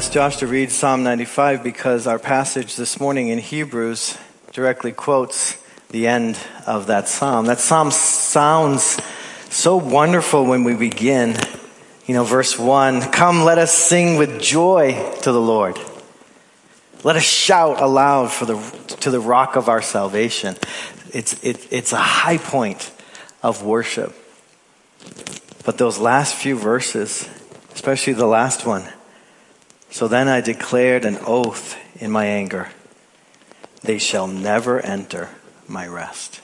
asked Josh to read Psalm 95 because our passage this morning in Hebrews directly quotes the end of that psalm. That psalm sounds so wonderful when we begin. You know, verse 1 Come, let us sing with joy to the Lord. Let us shout aloud for the, to the rock of our salvation. It's, it, it's a high point of worship. But those last few verses, especially the last one, so then I declared an oath in my anger. They shall never enter my rest.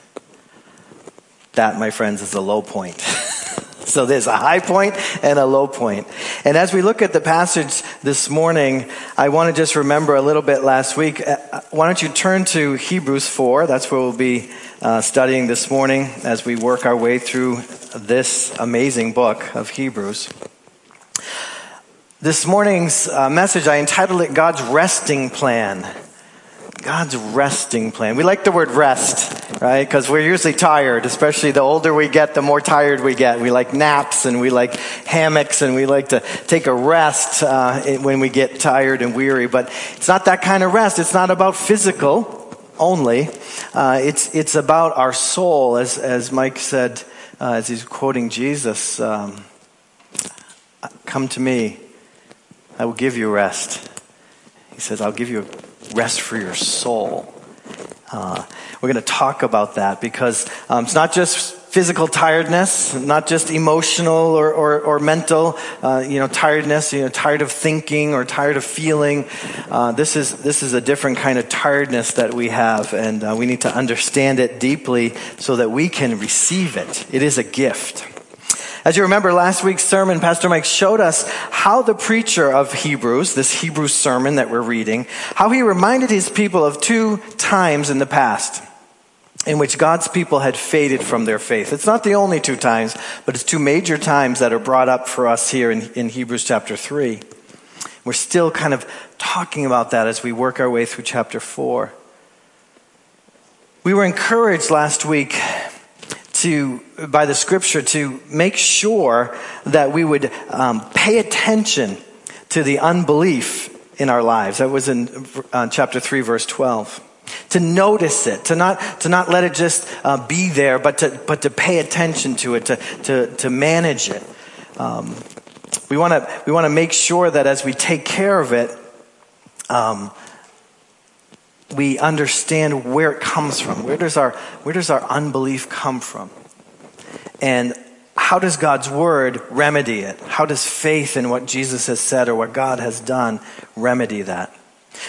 That, my friends, is a low point. so there's a high point and a low point. And as we look at the passage this morning, I want to just remember a little bit last week. Uh, why don't you turn to Hebrews 4? That's where we'll be uh, studying this morning as we work our way through this amazing book of Hebrews. This morning's uh, message, I entitled it God's Resting Plan. God's resting plan. We like the word rest, right? Because we're usually tired, especially the older we get, the more tired we get. We like naps and we like hammocks and we like to take a rest uh, when we get tired and weary. But it's not that kind of rest. It's not about physical only. Uh, it's, it's about our soul, as, as Mike said, uh, as he's quoting Jesus um, Come to me I will give you rest. He says, I'll give you rest for your soul. Uh, we're going to talk about that because um, it's not just physical tiredness, not just emotional or, or, or mental, uh, you know, tiredness, you know, tired of thinking or tired of feeling. Uh, this is, this is a different kind of tiredness that we have and uh, we need to understand it deeply so that we can receive it. It is a gift. As you remember last week's sermon, Pastor Mike showed us how the preacher of Hebrews, this Hebrew sermon that we're reading, how he reminded his people of two times in the past in which God's people had faded from their faith. It's not the only two times, but it's two major times that are brought up for us here in, in Hebrews chapter 3. We're still kind of talking about that as we work our way through chapter 4. We were encouraged last week to, by the scripture, to make sure that we would um, pay attention to the unbelief in our lives. That was in uh, chapter 3, verse 12. To notice it, to not, to not let it just uh, be there, but to, but to pay attention to it, to, to, to manage it. Um, we want to we want to make sure that as we take care of it, um, we understand where it comes from. Where does our, where does our unbelief come from? And how does God's word remedy it? How does faith in what Jesus has said or what God has done remedy that?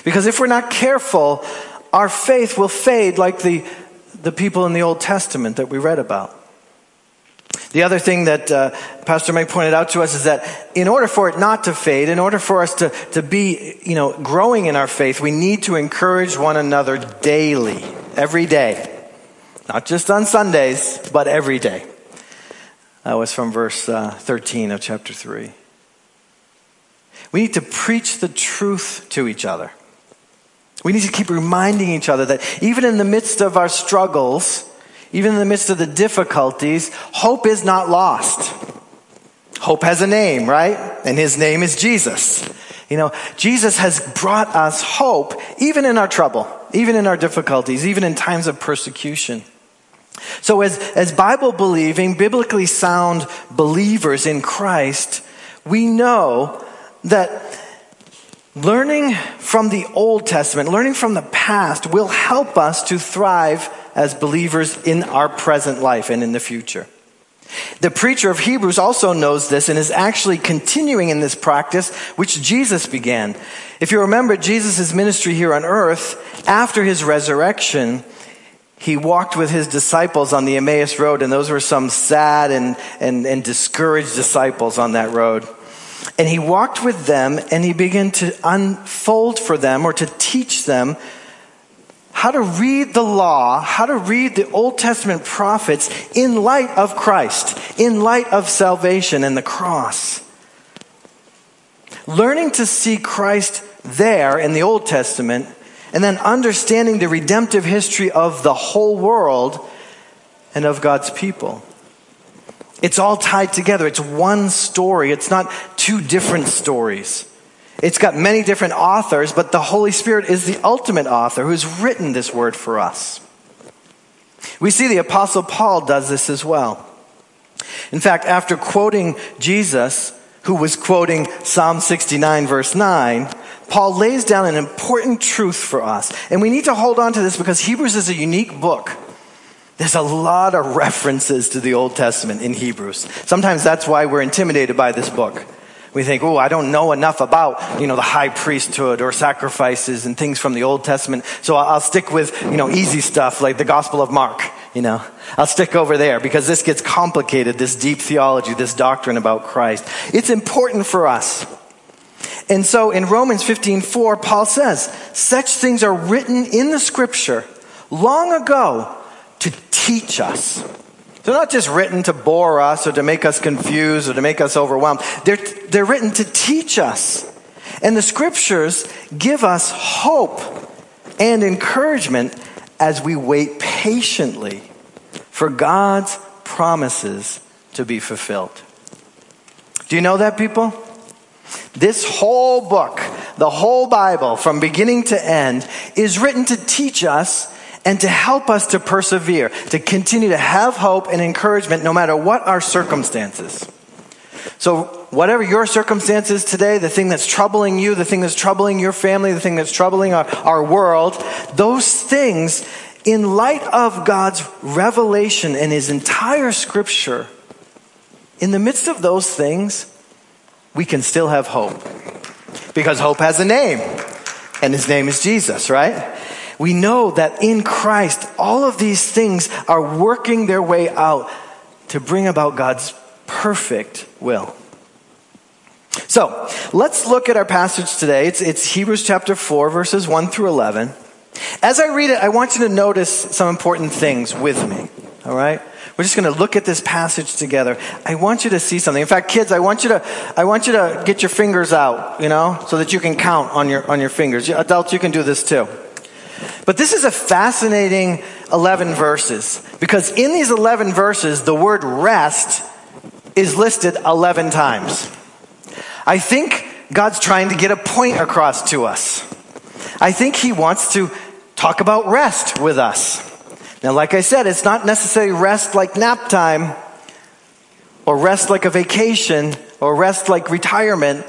Because if we're not careful, our faith will fade like the, the people in the Old Testament that we read about. The other thing that uh, Pastor Mike pointed out to us is that in order for it not to fade, in order for us to, to be, you know, growing in our faith, we need to encourage one another daily, every day. Not just on Sundays, but every day. That was from verse uh, 13 of chapter 3. We need to preach the truth to each other. We need to keep reminding each other that even in the midst of our struggles, even in the midst of the difficulties, hope is not lost. Hope has a name, right? And his name is Jesus. You know, Jesus has brought us hope even in our trouble, even in our difficulties, even in times of persecution. So as, as Bible believing, biblically sound believers in Christ, we know that learning from the Old Testament, learning from the past will help us to thrive as believers in our present life and in the future. The preacher of Hebrews also knows this and is actually continuing in this practice which Jesus began. If you remember Jesus' ministry here on earth, after his resurrection, he walked with his disciples on the Emmaus Road, and those were some sad and, and, and discouraged disciples on that road. And he walked with them and he began to unfold for them or to teach them how to read the law, how to read the Old Testament prophets in light of Christ, in light of salvation and the cross. Learning to see Christ there in the Old Testament, and then understanding the redemptive history of the whole world and of God's people. It's all tied together. It's one story. It's not two different stories. It's got many different authors, but the Holy Spirit is the ultimate author who's written this word for us. We see the Apostle Paul does this as well. In fact, after quoting Jesus, who was quoting Psalm 69, verse 9, Paul lays down an important truth for us. And we need to hold on to this because Hebrews is a unique book. There's a lot of references to the Old Testament in Hebrews. Sometimes that's why we're intimidated by this book. We think, oh, I don't know enough about, you know, the high priesthood or sacrifices and things from the Old Testament. So I'll stick with, you know, easy stuff like the Gospel of Mark, you know. I'll stick over there because this gets complicated, this deep theology, this doctrine about Christ. It's important for us. And so in Romans 15:4, Paul says, such things are written in the scripture long ago to teach us. They're not just written to bore us or to make us confused or to make us overwhelmed. They're, they're written to teach us. And the scriptures give us hope and encouragement as we wait patiently for God's promises to be fulfilled. Do you know that, people? This whole book, the whole Bible, from beginning to end, is written to teach us and to help us to persevere, to continue to have hope and encouragement no matter what our circumstances. So, whatever your circumstances today, the thing that's troubling you, the thing that's troubling your family, the thing that's troubling our, our world, those things, in light of God's revelation and His entire scripture, in the midst of those things, we can still have hope. Because hope has a name, and His name is Jesus, right? We know that in Christ, all of these things are working their way out to bring about God's perfect will. So, let's look at our passage today. It's, it's Hebrews chapter 4, verses 1 through 11. As I read it, I want you to notice some important things with me. All right? We're just going to look at this passage together. I want you to see something. In fact, kids, I want you to, I want you to get your fingers out, you know, so that you can count on your, on your fingers. Adults, you can do this too. But this is a fascinating 11 verses because in these 11 verses, the word rest is listed 11 times. I think God's trying to get a point across to us. I think He wants to talk about rest with us. Now, like I said, it's not necessarily rest like nap time or rest like a vacation or rest like retirement.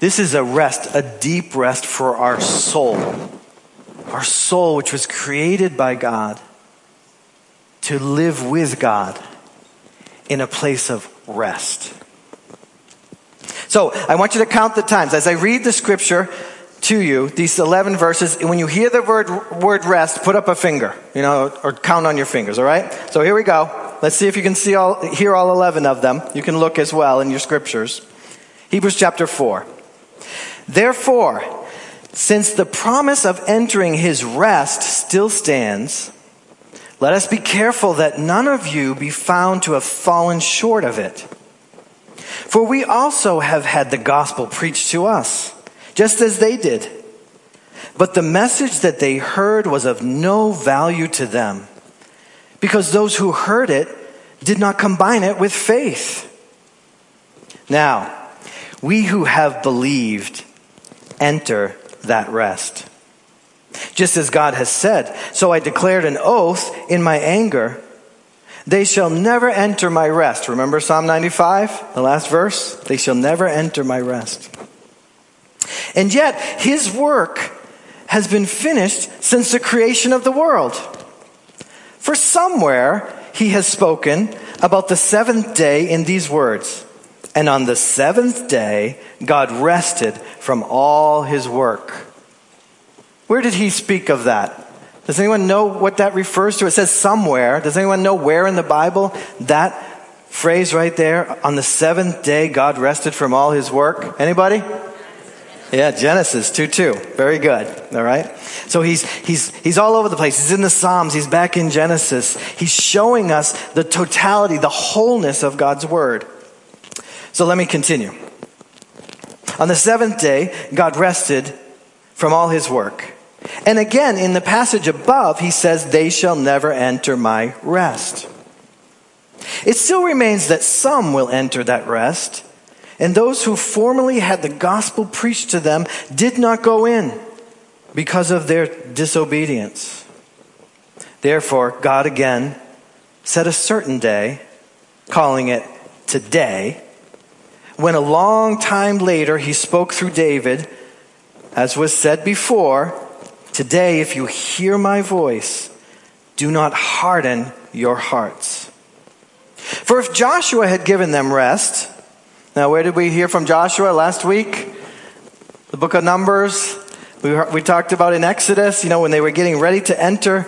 This is a rest, a deep rest for our soul our soul, which was created by God, to live with God in a place of rest. So I want you to count the times. As I read the scripture to you, these 11 verses, when you hear the word, word rest, put up a finger, you know, or count on your fingers, all right? So here we go. Let's see if you can see all, hear all 11 of them. You can look as well in your scriptures. Hebrews chapter 4. Therefore, since the promise of entering his rest still stands, let us be careful that none of you be found to have fallen short of it. For we also have had the gospel preached to us, just as they did. But the message that they heard was of no value to them, because those who heard it did not combine it with faith. Now, we who have believed enter that rest. Just as God has said, so I declared an oath in my anger. They shall never enter my rest. Remember Psalm 95, the last verse? They shall never enter my rest. And yet, his work has been finished since the creation of the world. For somewhere, he has spoken about the seventh day in these words and on the seventh day, God rested from all his work. Where did he speak of that? Does anyone know what that refers to? It says somewhere. Does anyone know where in the Bible that phrase right there, on the seventh day, God rested from all his work? Anybody? Yeah, Genesis 2 2. Very good. All right. So he's, he's, he's all over the place. He's in the Psalms. He's back in Genesis. He's showing us the totality, the wholeness of God's word. So let me continue. On the seventh day, God rested from all his work. And again, in the passage above, he says, They shall never enter my rest. It still remains that some will enter that rest, And those who formerly had the gospel preached to them did not go in because of their disobedience. Therefore, God again set a certain day, calling it today, when a long time later he spoke through David, as was said before, Today, if you hear my voice, do not harden your hearts. For if Joshua had given them rest, now where did we hear from Joshua last week? The book of Numbers. We, we talked about in Exodus, you know, when they were getting ready to enter,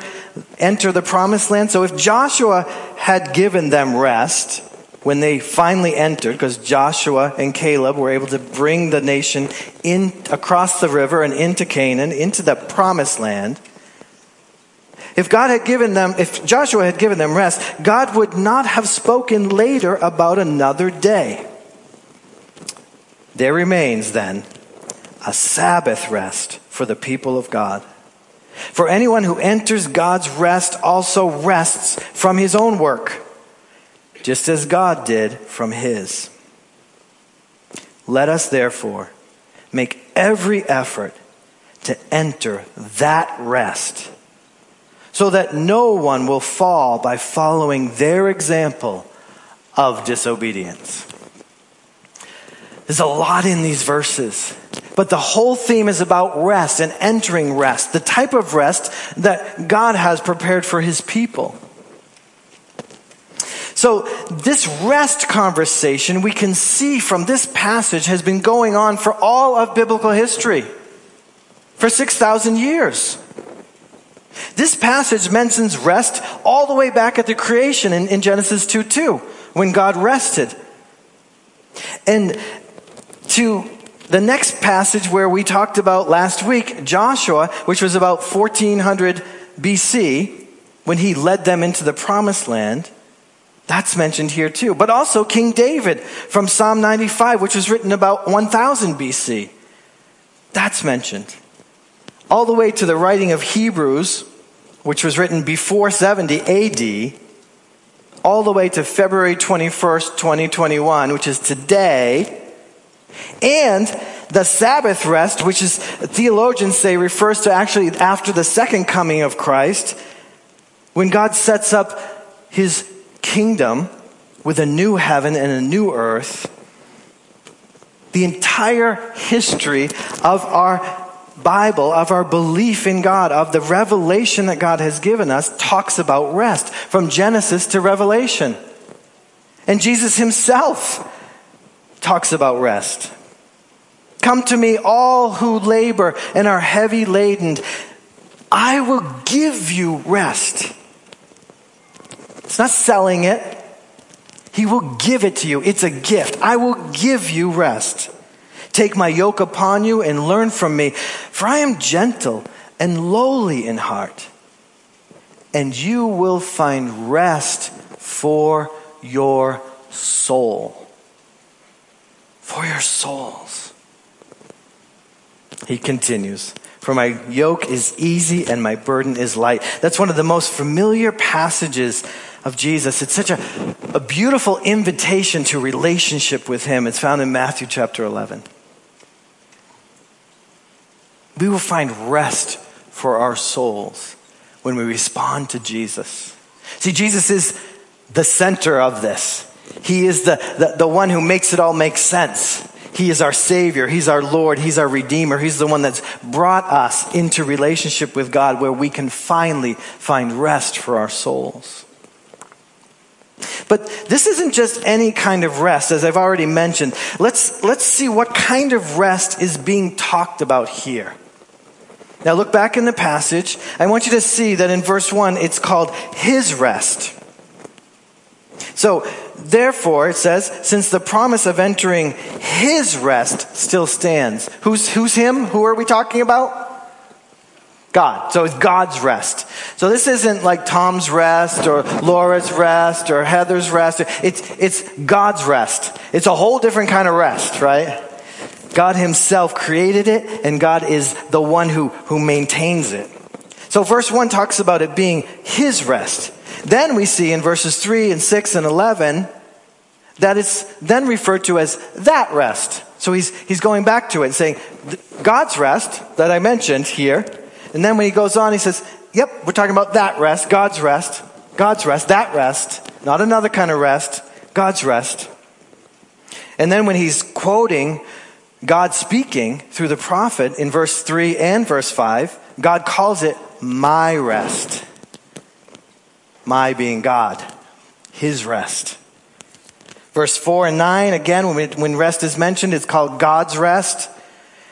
enter the promised land. So if Joshua had given them rest, when they finally entered, because Joshua and Caleb were able to bring the nation in across the river and into Canaan, into the promised land. If God had given them, if Joshua had given them rest, God would not have spoken later about another day. There remains then a Sabbath rest for the people of God. For anyone who enters God's rest also rests from his own work, just as God did from his. Let us therefore make every effort to enter that rest so that no one will fall by following their example of disobedience. There's a lot in these verses. But the whole theme is about rest and entering rest, the type of rest that God has prepared for his people. So, this rest conversation we can see from this passage has been going on for all of biblical history for 6,000 years. This passage mentions rest all the way back at the creation in, in Genesis 2 2, when God rested. And to the next passage where we talked about last week, Joshua, which was about 1400 BC, when he led them into the promised land, that's mentioned here too. But also King David from Psalm 95, which was written about 1000 BC. That's mentioned. All the way to the writing of Hebrews, which was written before 70 AD, all the way to February 21st, 2021, which is today, and the Sabbath rest, which is theologians say refers to actually after the second coming of Christ, when God sets up his kingdom with a new heaven and a new earth. The entire history of our Bible, of our belief in God, of the revelation that God has given us, talks about rest from Genesis to Revelation. And Jesus himself talks about rest. Come to me, all who labor and are heavy laden. I will give you rest. It's not selling it. He will give it to you. It's a gift. I will give you rest. Take my yoke upon you and learn from me, for I am gentle and lowly in heart, and you will find rest for your soul. For your souls. He continues. For my yoke is easy and my burden is light. That's one of the most familiar passages of Jesus. It's such a, a beautiful invitation to relationship with Him. It's found in Matthew chapter 11 we will find rest for our souls when we respond to Jesus. See, Jesus is the center of this. He is the, the, the, one who makes it all make sense. He is our Savior. He's our Lord. He's our Redeemer. He's the one that's brought us into relationship with God where we can finally find rest for our souls. But this isn't just any kind of rest, as I've already mentioned. Let's, let's see what kind of rest is being talked about here. Now look back in the passage. I want you to see that in verse 1 it's called his rest. So, therefore, it says, since the promise of entering his rest still stands. Who's, who's him? Who are we talking about? God. So it's God's rest. So this isn't like Tom's rest or Laura's rest or Heather's rest. It's, it's God's rest. It's a whole different kind of rest, right? God Himself created it, and God is the one who, who maintains it. So, verse 1 talks about it being His rest. Then we see in verses 3 and 6 and 11 that it's then referred to as that rest. So he's, he's going back to it and saying, God's rest that I mentioned here. And then when he goes on, he says, Yep, we're talking about that rest, God's rest, God's rest, that rest, not another kind of rest, God's rest. And then when he's quoting God speaking through the prophet in verse 3 and verse 5, God calls it my rest. My being God, his rest. Verse 4 and 9, again, when, when rest is mentioned, it's called God's rest.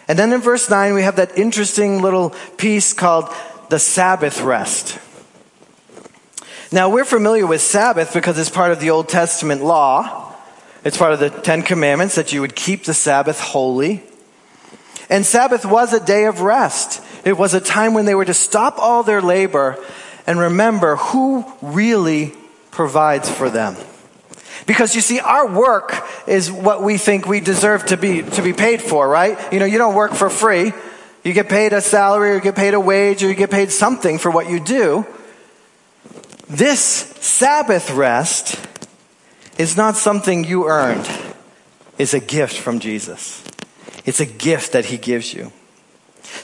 And then in verse 9, we have that interesting little piece called the Sabbath rest. Now, we're familiar with Sabbath because it's part of the Old Testament law. It's part of the Ten Commandments that you would keep the Sabbath holy. And Sabbath was a day of rest. It was a time when they were to stop all their labor and remember who really provides for them. Because you see, our work is what we think we deserve to be, to be paid for, right? You know, you don't work for free. You get paid a salary or you get paid a wage or you get paid something for what you do. This Sabbath rest is not something you earned. It's a gift from Jesus. It's a gift that he gives you.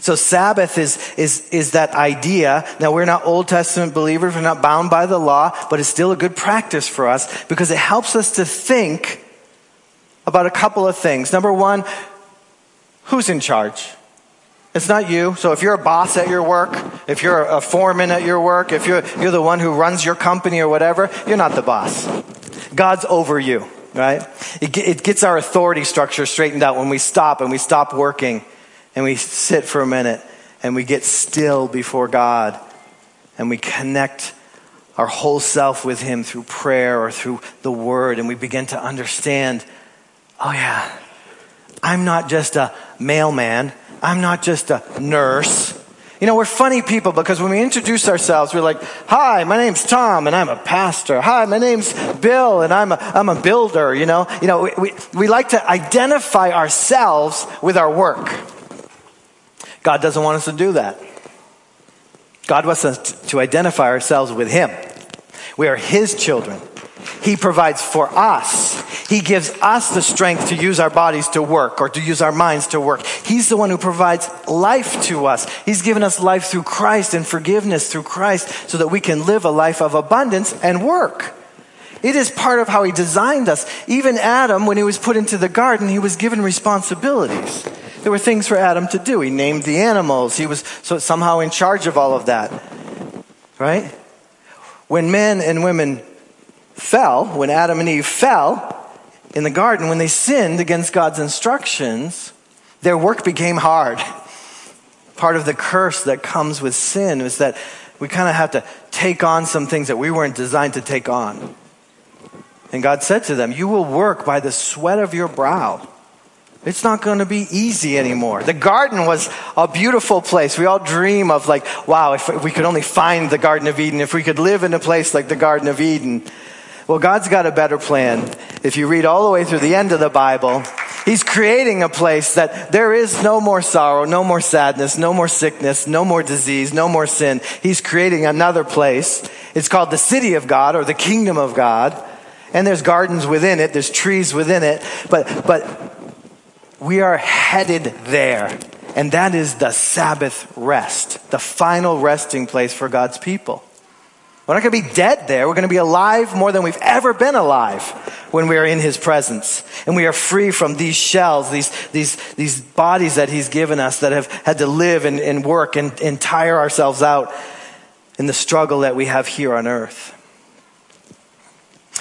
So Sabbath is, is, is that idea. Now we're not Old Testament believers. We're not bound by the law, but it's still a good practice for us because it helps us to think about a couple of things. Number one, who's in charge? It's not you. So if you're a boss at your work, if you're a foreman at your work, if you're, you're the one who runs your company or whatever, you're not the boss. God's over you, right? It, it gets our authority structure straightened out when we stop and we stop working and we sit for a minute and we get still before God and we connect our whole self with Him through prayer or through the Word and we begin to understand oh, yeah, I'm not just a mailman. I'm not just a nurse. You know, we're funny people because when we introduce ourselves, we're like, hi, my name's Tom and I'm a pastor. Hi, my name's Bill and I'm a, I'm a builder, you know. You know, we, we, we like to identify ourselves with our work. God doesn't want us to do that. God wants us to identify ourselves with Him. We are His children. He provides for us. He gives us the strength to use our bodies to work or to use our minds to work. He's the one who provides life to us. He's given us life through Christ and forgiveness through Christ so that we can live a life of abundance and work. It is part of how He designed us. Even Adam, when he was put into the garden, he was given responsibilities. There were things for Adam to do. He named the animals. He was so somehow in charge of all of that. Right? When men and women fell, when Adam and Eve fell in the garden, when they sinned against God's instructions, their work became hard. Part of the curse that comes with sin is that we kind of have to take on some things that we weren't designed to take on. And God said to them, You will work by the sweat of your brow. It's not going to be easy anymore. The garden was a beautiful place. We all dream of, like, wow, if we could only find the Garden of Eden, if we could live in a place like the Garden of Eden. Well, God's got a better plan. If you read all the way through the end of the Bible, He's creating a place that there is no more sorrow, no more sadness, no more sickness, no more disease, no more sin. He's creating another place. It's called the city of God or the kingdom of God. And there's gardens within it, there's trees within it. But, but we are headed there. And that is the Sabbath rest, the final resting place for God's people. We're not going to be dead there. We're going to be alive more than we've ever been alive when we are in His presence. And we are free from these shells, these, these, these bodies that He's given us that have had to live and, and work and, and tire ourselves out in the struggle that we have here on earth.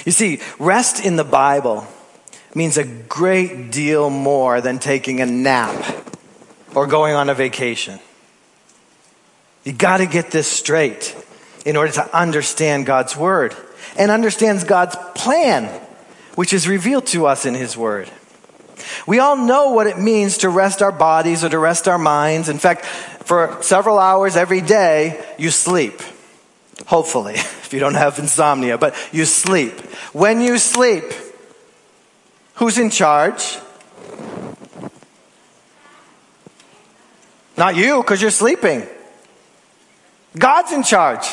You see, rest in the Bible means a great deal more than taking a nap or going on a vacation. You got to get this straight in order to understand God's word and understands God's plan, which is revealed to us in his word. We all know what it means to rest our bodies or to rest our minds. In fact, for several hours every day, you sleep. Hopefully, if you don't have insomnia, but you sleep. When you sleep, who's in charge? Not you, because you're sleeping. God's in charge.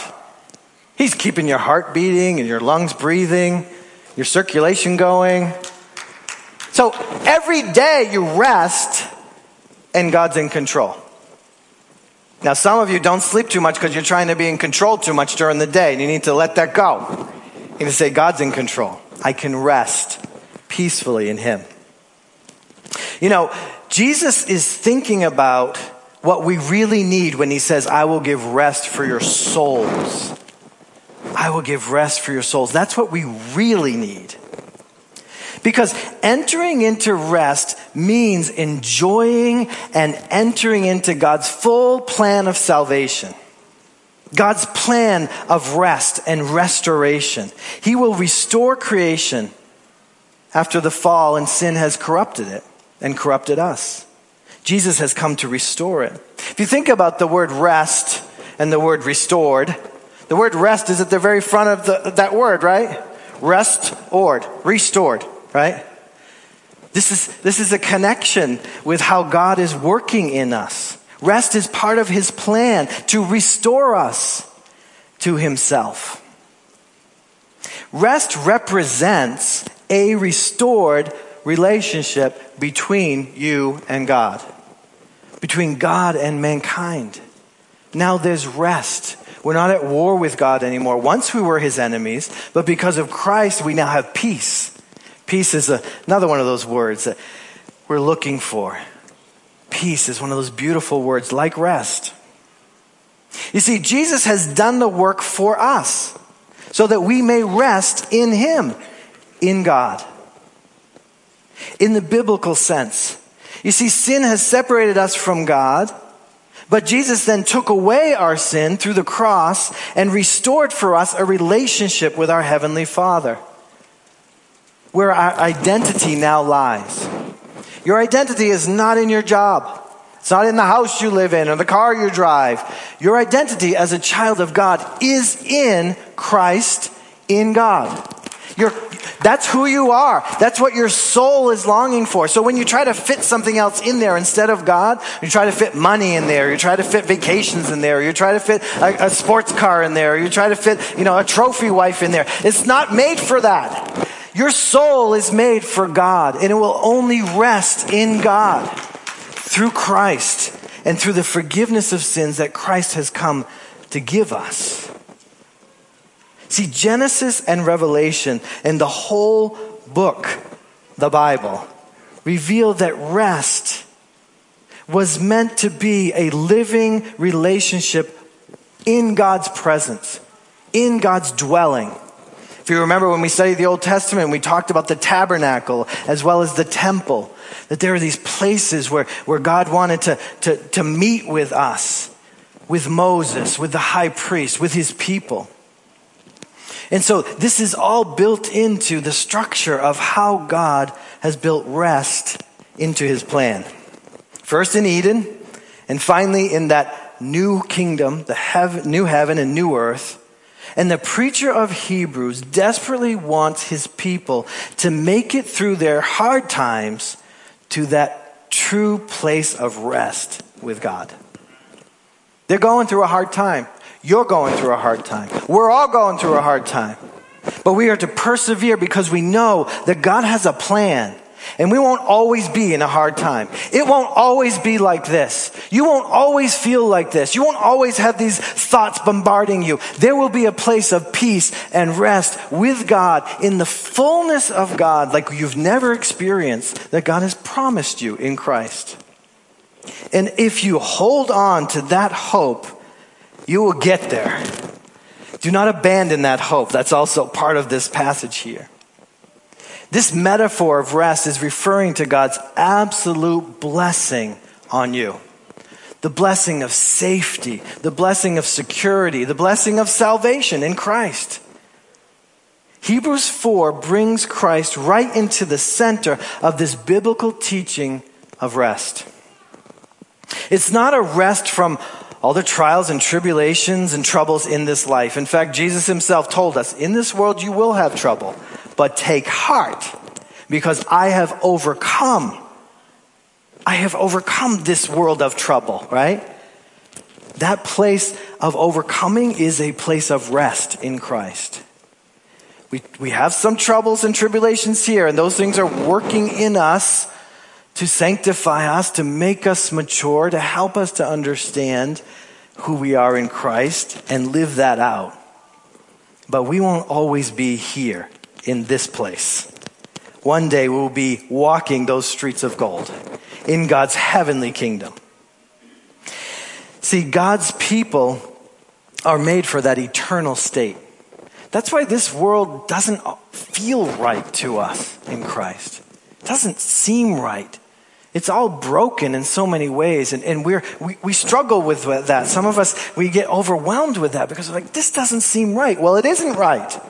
He's keeping your heart beating and your lungs breathing. your circulation going. So every day you rest and God's in control. Now, some of you don't sleep too much because you're trying to be in control too much during the day, and you need to let that go. You need to say, God's in control. I can rest peacefully in Him. You know, Jesus is thinking about what we really need when He says, I will give rest for your souls. I will give rest for your souls. That's what we really need. Because entering into rest means enjoying and entering into God's full plan of salvation. God's plan of rest and restoration. He will restore creation after the fall and sin has corrupted it and corrupted us. Jesus has come to restore it. If you think about the word rest and the word restored, the word rest is at the very front of the, that word, right? Rest, ord, restored right? This is, this is a connection with how God is working in us. Rest is part of His plan to restore us to Himself. Rest represents a restored relationship between you and God, between God and mankind. Now there's rest. We're not at war with God anymore. Once we were His enemies, but because of Christ, we now have peace. Peace is a, another one of those words that we're looking for. Peace is one of those beautiful words, like rest. You see, Jesus has done the work for us so that we may rest in Him, in God. In the biblical sense, you see, sin has separated us from God, but Jesus then took away our sin through the cross and restored for us a relationship with our Heavenly Father where our identity now lies. Your identity is not in your job. It's not in the house you live in or the car you drive. Your identity as a child of God is in Christ, in God. You're, that's who you are. That's what your soul is longing for. So when you try to fit something else in there instead of God, you try to fit money in there, you try to fit vacations in there, you try to fit a, a sports car in there, you try to fit, you know, a trophy wife in there. It's not made for that. Your soul is made for God, and it will only rest in God through Christ and through the forgiveness of sins that Christ has come to give us. See, Genesis and Revelation and the whole book, the Bible, reveal that rest was meant to be a living relationship in God's presence, in God's dwelling. If you remember when we studied the Old Testament, we talked about the tabernacle as well as the temple, that there are these places where, where God wanted to, to, to meet with us, with Moses, with the high priest, with his people. And so this is all built into the structure of how God has built rest into his plan. First in Eden, and finally in that new kingdom, the heaven, new heaven and new earth, and the preacher of Hebrews desperately wants his people to make it through their hard times to that true place of rest with God. They're going through a hard time. You're going through a hard time. We're all going through a hard time. But we are to persevere because we know that God has a plan and we won't always be in a hard time. It won't always be like this. You won't always feel like this. You won't always have these thoughts bombarding you. There will be a place of peace and rest with God in the fullness of God like you've never experienced that God has promised you in Christ. And if you hold on to that hope, you will get there. Do not abandon that hope. That's also part of this passage here. This metaphor of rest is referring to God's absolute blessing on you. The blessing of safety, the blessing of security, the blessing of salvation in Christ. Hebrews 4 brings Christ right into the center of this biblical teaching of rest. It's not a rest from all the trials and tribulations and troubles in this life. In fact, Jesus himself told us, in this world you will have trouble but take heart because I have overcome. I have overcome this world of trouble, right? That place of overcoming is a place of rest in Christ. We, we have some troubles and tribulations here, and those things are working in us to sanctify us, to make us mature, to help us to understand who we are in Christ and live that out. But we won't always be here in this place. One day we'll be walking those streets of gold in God's heavenly kingdom. See, God's people are made for that eternal state. That's why this world doesn't feel right to us in Christ. It doesn't seem right. It's all broken in so many ways, and, and we're, we, we struggle with that. Some of us, we get overwhelmed with that because we're like, this doesn't seem right. Well, it isn't right.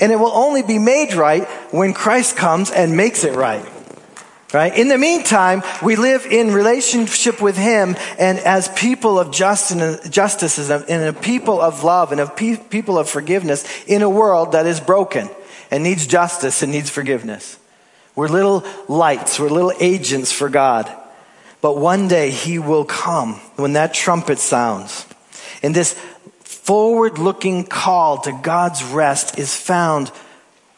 And it will only be made right when Christ comes and makes it right. Right? In the meantime, we live in relationship with Him and as people of justice and a people of love and of people of forgiveness in a world that is broken and needs justice and needs forgiveness. We're little lights, we're little agents for God. But one day He will come when that trumpet sounds. And this forward looking call to God's rest is found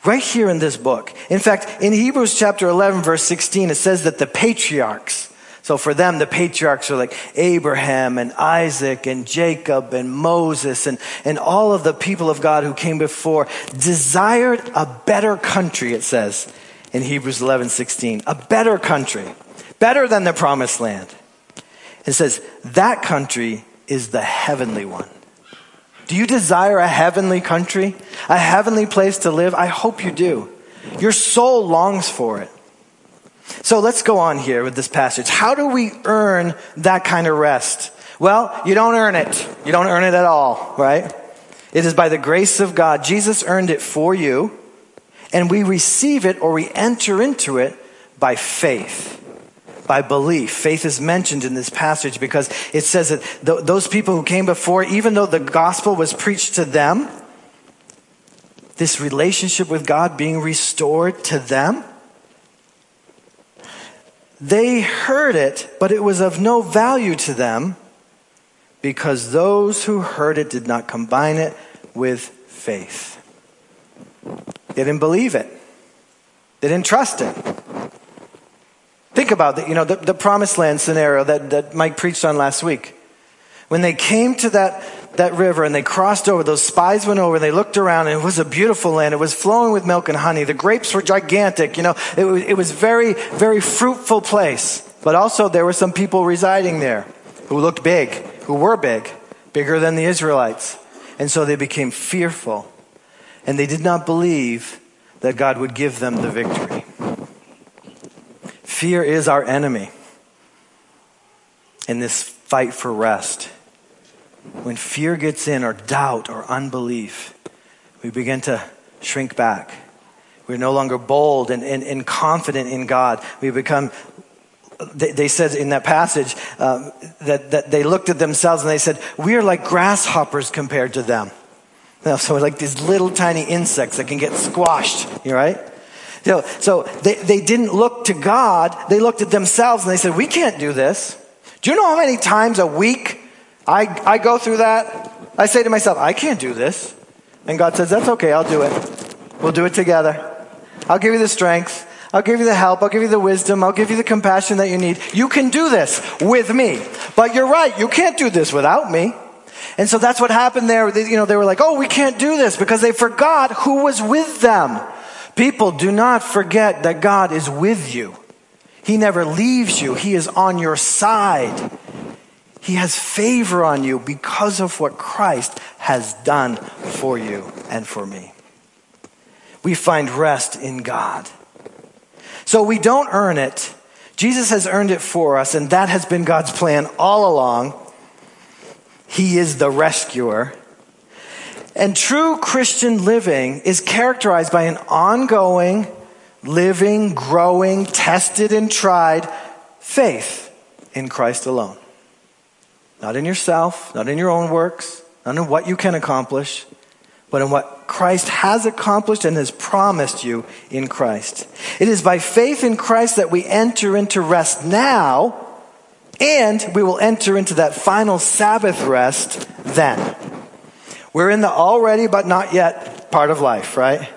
right here in this book. In fact, in Hebrews chapter 11, verse 16, it says that the patriarchs, so for them, the patriarchs are like Abraham and Isaac and Jacob and Moses and, and all of the people of God who came before, desired a better country, it says in Hebrews 11, 16. A better country. Better than the promised land. It says, that country is the heavenly one. Do you desire a heavenly country? A heavenly place to live? I hope you do. Your soul longs for it. So let's go on here with this passage. How do we earn that kind of rest? Well, you don't earn it. You don't earn it at all, right? It is by the grace of God. Jesus earned it for you, and we receive it or we enter into it by faith by belief. Faith is mentioned in this passage because it says that th- those people who came before, even though the gospel was preached to them, this relationship with God being restored to them, they heard it, but it was of no value to them because those who heard it did not combine it with faith. They didn't believe it. They didn't trust it. Think about the, you know, the, the promised land scenario that, that Mike preached on last week. When they came to that, that river and they crossed over, those spies went over and they looked around and it was a beautiful land. It was flowing with milk and honey. The grapes were gigantic. You know, it was, it was very, very fruitful place. But also there were some people residing there who looked big, who were big, bigger than the Israelites. And so they became fearful and they did not believe that God would give them the victory. Fear is our enemy in this fight for rest. When fear gets in, or doubt, or unbelief, we begin to shrink back. We're no longer bold and, and, and confident in God. We become, they, they said in that passage um, that, that they looked at themselves and they said, We are like grasshoppers compared to them. So like these little tiny insects that can get squashed, you right? So, so they, they didn't look to God, they looked at themselves and they said, We can't do this. Do you know how many times a week I, I go through that? I say to myself, I can't do this. And God says, That's okay, I'll do it. We'll do it together. I'll give you the strength. I'll give you the help. I'll give you the wisdom. I'll give you the compassion that you need. You can do this with me. But you're right. You can't do this without me. And so that's what happened there. They, you know, they were like, oh, we can't do this because they forgot who was with them. People, do not forget that God is with you. He never leaves you. He is on your side. He has favor on you because of what Christ has done for you and for me. We find rest in God. So we don't earn it. Jesus has earned it for us, and that has been God's plan all along. He is the rescuer. And true Christian living is characterized by an ongoing, living, growing, tested, and tried faith in Christ alone. Not in yourself, not in your own works, not in what you can accomplish, but in what Christ has accomplished and has promised you in Christ. It is by faith in Christ that we enter into rest now, and we will enter into that final Sabbath rest then. We're in the already but not yet part of life, right?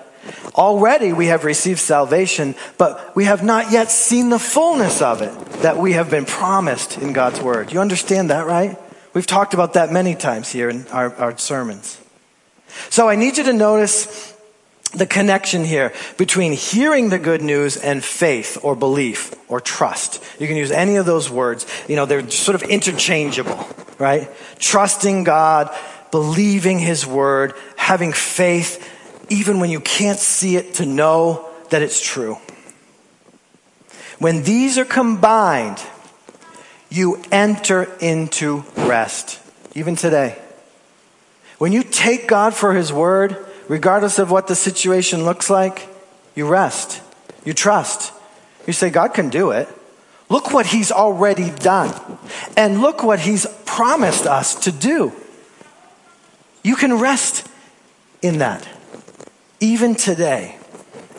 Already we have received salvation, but we have not yet seen the fullness of it that we have been promised in God's Word. You understand that, right? We've talked about that many times here in our, our sermons. So I need you to notice the connection here between hearing the good news and faith or belief or trust. You can use any of those words. You know, they're sort of interchangeable, right? Trusting God, believing His word, having faith, even when you can't see it, to know that it's true. When these are combined, you enter into rest, even today. When you take God for His word, regardless of what the situation looks like, you rest. You trust. You say, God can do it. Look what He's already done. And look what He's promised us to do. You can rest in that. Even today.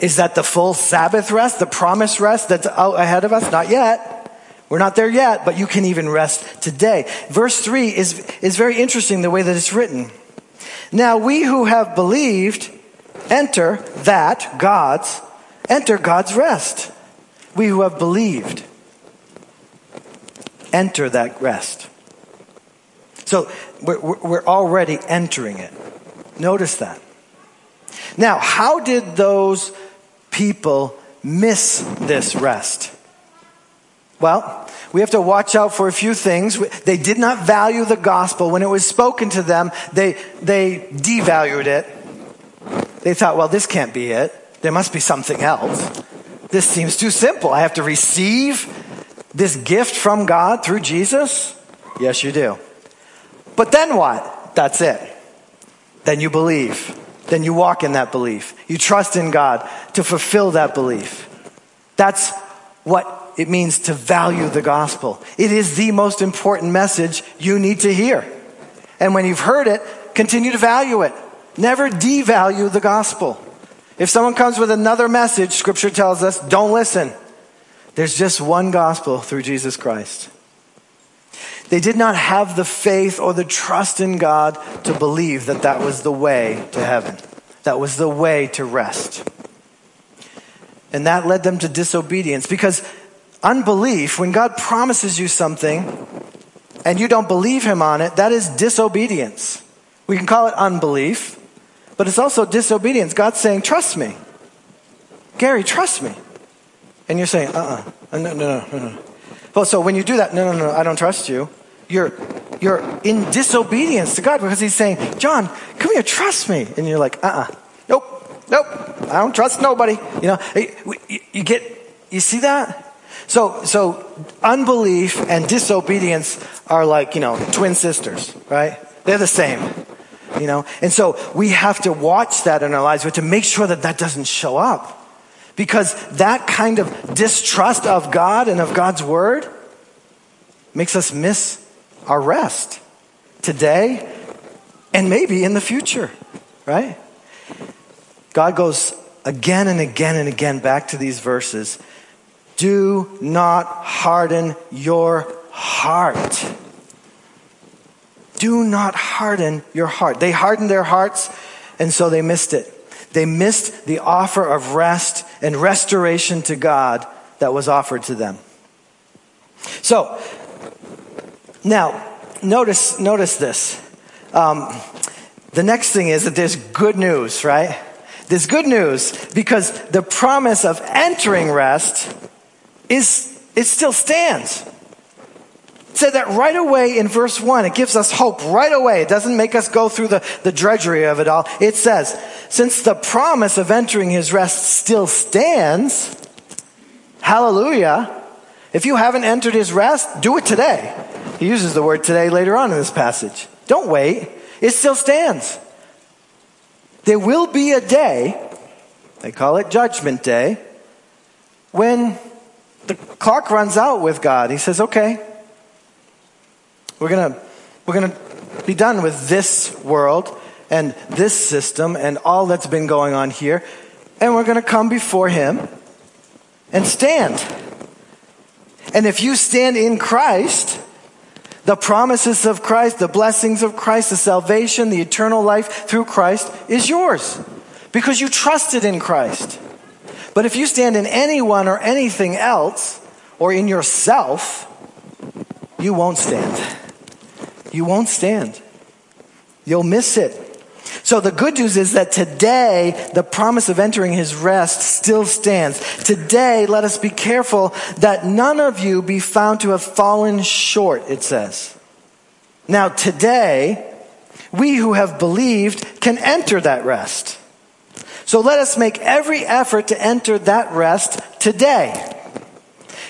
Is that the full Sabbath rest, the promised rest that's out ahead of us? Not yet. We're not there yet, but you can even rest today. Verse 3 is, is very interesting the way that it's written. Now we who have believed enter that, God's, enter God's rest. We who have believed enter that rest. So we're, we're already entering it. Notice that. Now, how did those people miss this rest? Well, we have to watch out for a few things. They did not value the gospel. When it was spoken to them, they, they devalued it. They thought, well, this can't be it. There must be something else. This seems too simple. I have to receive this gift from God through Jesus? Yes, you do. But then what? That's it. Then you believe. Then you walk in that belief. You trust in God to fulfill that belief. That's what it means to value the gospel. It is the most important message you need to hear. And when you've heard it, continue to value it. Never devalue the gospel. If someone comes with another message, scripture tells us, don't listen. There's just one gospel through Jesus Christ. They did not have the faith or the trust in God to believe that that was the way to heaven. That was the way to rest. And that led them to disobedience because Unbelief, when God promises you something and you don't believe Him on it, that is disobedience. We can call it unbelief, but it's also disobedience. God's saying, Trust me. Gary, trust me. And you're saying, uh uh-uh. uh, no, no, no, no. Well, so when you do that, no, no, no, I don't trust you. You're, you're in disobedience to God because He's saying, John, come here, trust me. And you're like, uh uh-uh. uh. Nope, nope, I don't trust nobody. You know, you, you get, you see that? So, so unbelief and disobedience are like, you know, twin sisters, right? They're the same, you know? And so we have to watch that in our lives. We have to make sure that that doesn't show up. Because that kind of distrust of God and of God's word makes us miss our rest today and maybe in the future, right? God goes again and again and again back to these verses do not harden your heart. Do not harden your heart. They hardened their hearts, and so they missed it. They missed the offer of rest and restoration to God that was offered to them. So, now, notice, notice this. Um, the next thing is that there's good news, right? There's good news because the promise of entering rest is it still stands. It said that right away in verse 1. It gives us hope right away. It doesn't make us go through the, the drudgery of it all. It says, since the promise of entering his rest still stands, hallelujah. If you haven't entered his rest, do it today. He uses the word today later on in this passage. Don't wait. It still stands. There will be a day, they call it Judgment Day, when the clock runs out with God. He says, okay, we're going we're going to be done with this world and this system and all that's been going on here. And we're going to come before Him and stand. And if you stand in Christ, the promises of Christ, the blessings of Christ, the salvation, the eternal life through Christ is yours. because you trusted in Christ. But if you stand in anyone or anything else, or in yourself, you won't stand. You won't stand. You'll miss it. So the good news is that today, the promise of entering his rest still stands. Today, let us be careful that none of you be found to have fallen short, it says. Now, today, we who have believed can enter that rest. So let us make every effort to enter that rest today.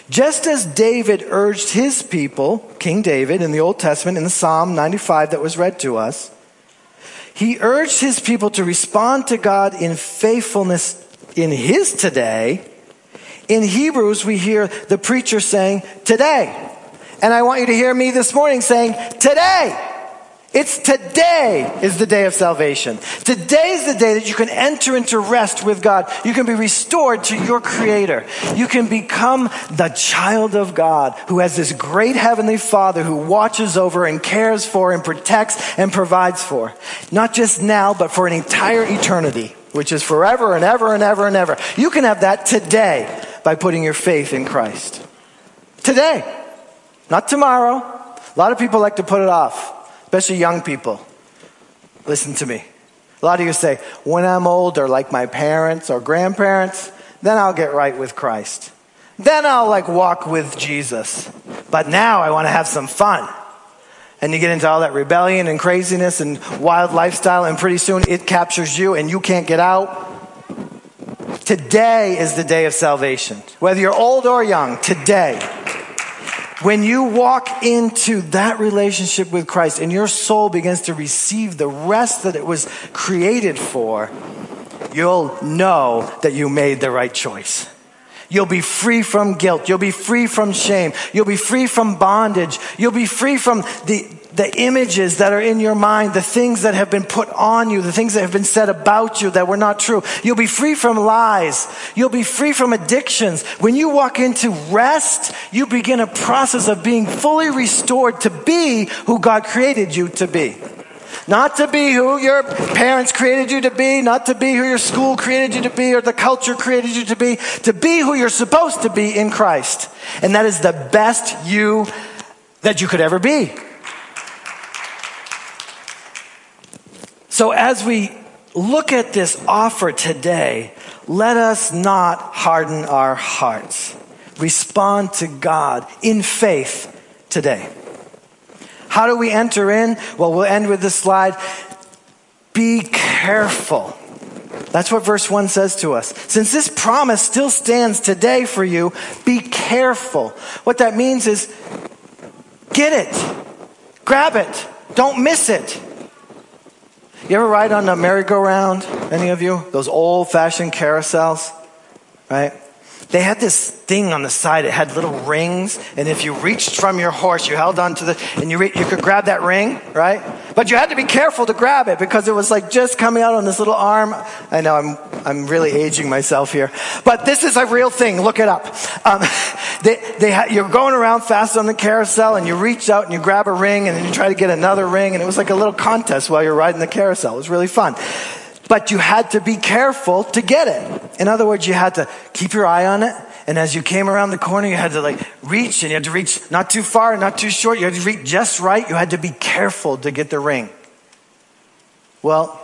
Just as David urged his people, King David in the Old Testament, in the Psalm 95 that was read to us, he urged his people to respond to God in faithfulness in his today. In Hebrews, we hear the preacher saying, Today. And I want you to hear me this morning saying, Today. It's today is the day of salvation. Today is the day that you can enter into rest with God. You can be restored to your creator. You can become the child of God who has this great heavenly father who watches over and cares for and protects and provides for. Not just now, but for an entire eternity, which is forever and ever and ever and ever. You can have that today by putting your faith in Christ. Today. Not tomorrow. A lot of people like to put it off especially young people. Listen to me. A lot of you say, when I'm older, like my parents or grandparents, then I'll get right with Christ. Then I'll like walk with Jesus. But now I want to have some fun. And you get into all that rebellion and craziness and wild lifestyle, and pretty soon it captures you and you can't get out. Today is the day of salvation. Whether you're old or young, today when you walk into that relationship with Christ and your soul begins to receive the rest that it was created for, you'll know that you made the right choice. You'll be free from guilt. You'll be free from shame. You'll be free from bondage. You'll be free from the, the images that are in your mind, the things that have been put on you, the things that have been said about you that were not true. You'll be free from lies. You'll be free from addictions. When you walk into rest, you begin a process of being fully restored to be who God created you to be. Not to be who your parents created you to be, not to be who your school created you to be or the culture created you to be, to be who you're supposed to be in Christ. And that is the best you that you could ever be. So as we look at this offer today, let us not harden our hearts. Respond to God in faith today. How do we enter in? Well, we'll end with this slide. Be careful. That's what verse 1 says to us. Since this promise still stands today for you, be careful. What that means is get it, grab it, don't miss it. You ever ride on a merry-go-round? Any of you? Those old-fashioned carousels, right? They had this thing on the side. It had little rings, and if you reached from your horse, you held onto the, and you re, you could grab that ring, right? But you had to be careful to grab it because it was like just coming out on this little arm. I know I'm I'm really aging myself here, but this is a real thing. Look it up. Um, they, they ha- you're going around fast on the carousel, and you reach out and you grab a ring, and then you try to get another ring, and it was like a little contest while you're riding the carousel. It was really fun. But you had to be careful to get it. In other words, you had to keep your eye on it. And as you came around the corner, you had to like reach and you had to reach not too far, not too short. You had to reach just right. You had to be careful to get the ring. Well,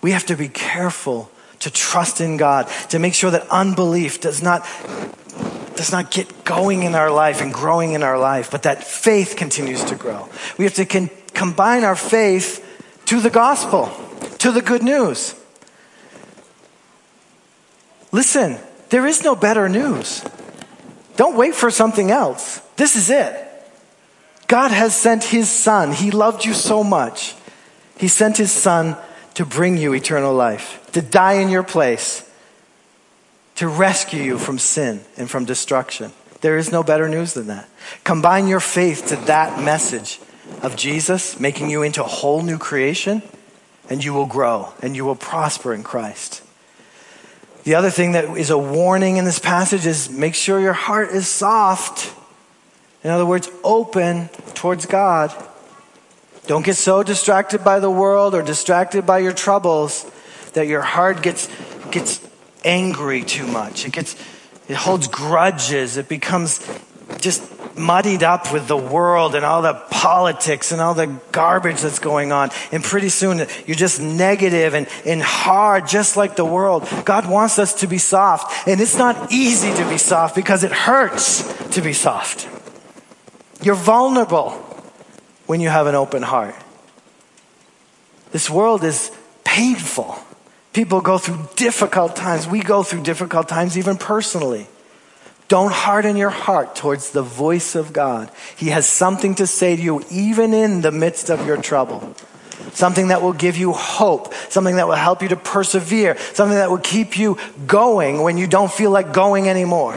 we have to be careful to trust in God, to make sure that unbelief does not does not get going in our life and growing in our life, but that faith continues to grow. We have to con- combine our faith to the gospel, to the good news. Listen, there is no better news. Don't wait for something else. This is it. God has sent his son. He loved you so much. He sent his son to bring you eternal life, to die in your place to rescue you from sin and from destruction. There is no better news than that. Combine your faith to that message of Jesus making you into a whole new creation, and you will grow and you will prosper in Christ. The other thing that is a warning in this passage is make sure your heart is soft. In other words, open towards God. Don't get so distracted by the world or distracted by your troubles that your heart gets, gets angry too much. It gets, it holds grudges. It becomes just muddied up with the world and all the politics and all the garbage that's going on. And pretty soon you're just negative and, and hard, just like the world. God wants us to be soft. And it's not easy to be soft because it hurts to be soft. You're vulnerable when you have an open heart. This world is painful. People go through difficult times. We go through difficult times even personally. Don't harden your heart towards the voice of God. He has something to say to you even in the midst of your trouble. Something that will give you hope. Something that will help you to persevere. Something that will keep you going when you don't feel like going anymore.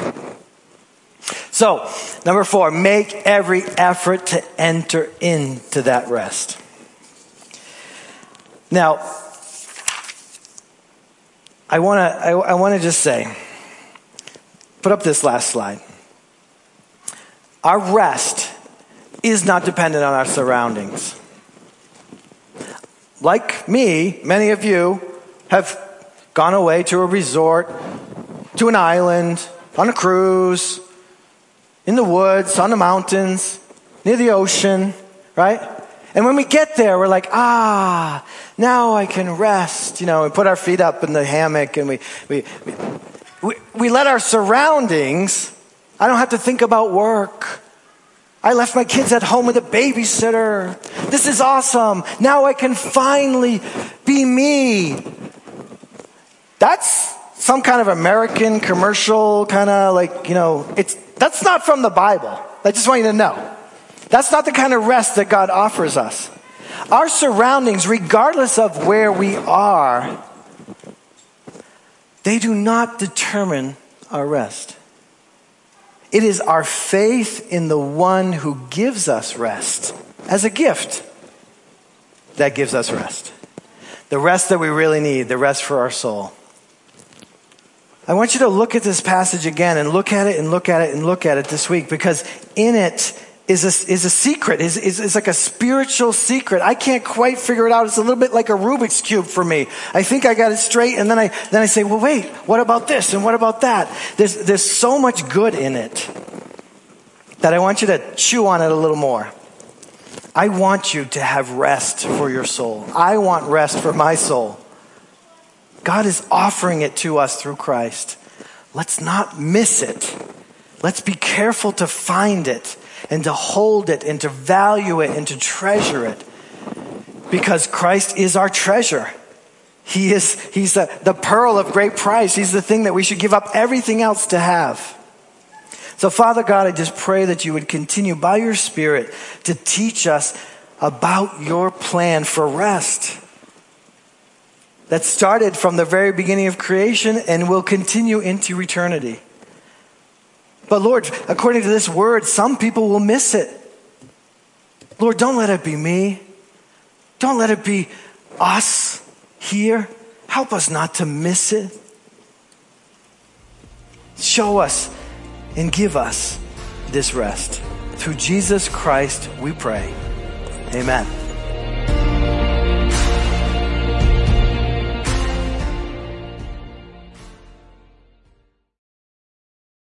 So, number four, make every effort to enter into that rest. Now, I want to I, I want to just say Put up this last slide. Our rest is not dependent on our surroundings. Like me, many of you have gone away to a resort, to an island, on a cruise, in the woods, on the mountains, near the ocean, right? And when we get there, we're like, ah, now I can rest, you know, and put our feet up in the hammock and we, we, we we, we let our surroundings, I don't have to think about work. I left my kids at home with a babysitter. This is awesome. Now I can finally be me. That's some kind of American commercial kind of like, you know, it's, that's not from the Bible. I just want you to know. That's not the kind of rest that God offers us. Our surroundings, regardless of where we are, they do not determine our rest. It is our faith in the one who gives us rest as a gift that gives us rest. The rest that we really need, the rest for our soul. I want you to look at this passage again and look at it and look at it and look at it this week because in it is a, is a secret, is, is, is like a spiritual secret. I can't quite figure it out. It's a little bit like a Rubik's Cube for me. I think I got it straight and then I, then I say, well, wait, what about this and what about that? There's, there's so much good in it that I want you to chew on it a little more. I want you to have rest for your soul. I want rest for my soul. God is offering it to us through Christ. Let's not miss it. Let's be careful to find it and to hold it and to value it and to treasure it because Christ is our treasure. He is, he's the, the pearl of great price. He's the thing that we should give up everything else to have. So, Father God, I just pray that you would continue by your Spirit to teach us about your plan for rest that started from the very beginning of creation and will continue into eternity. But Lord, according to this word, some people will miss it. Lord, don't let it be me. Don't let it be us here. Help us not to miss it. Show us and give us this rest. Through Jesus Christ, we pray. Amen.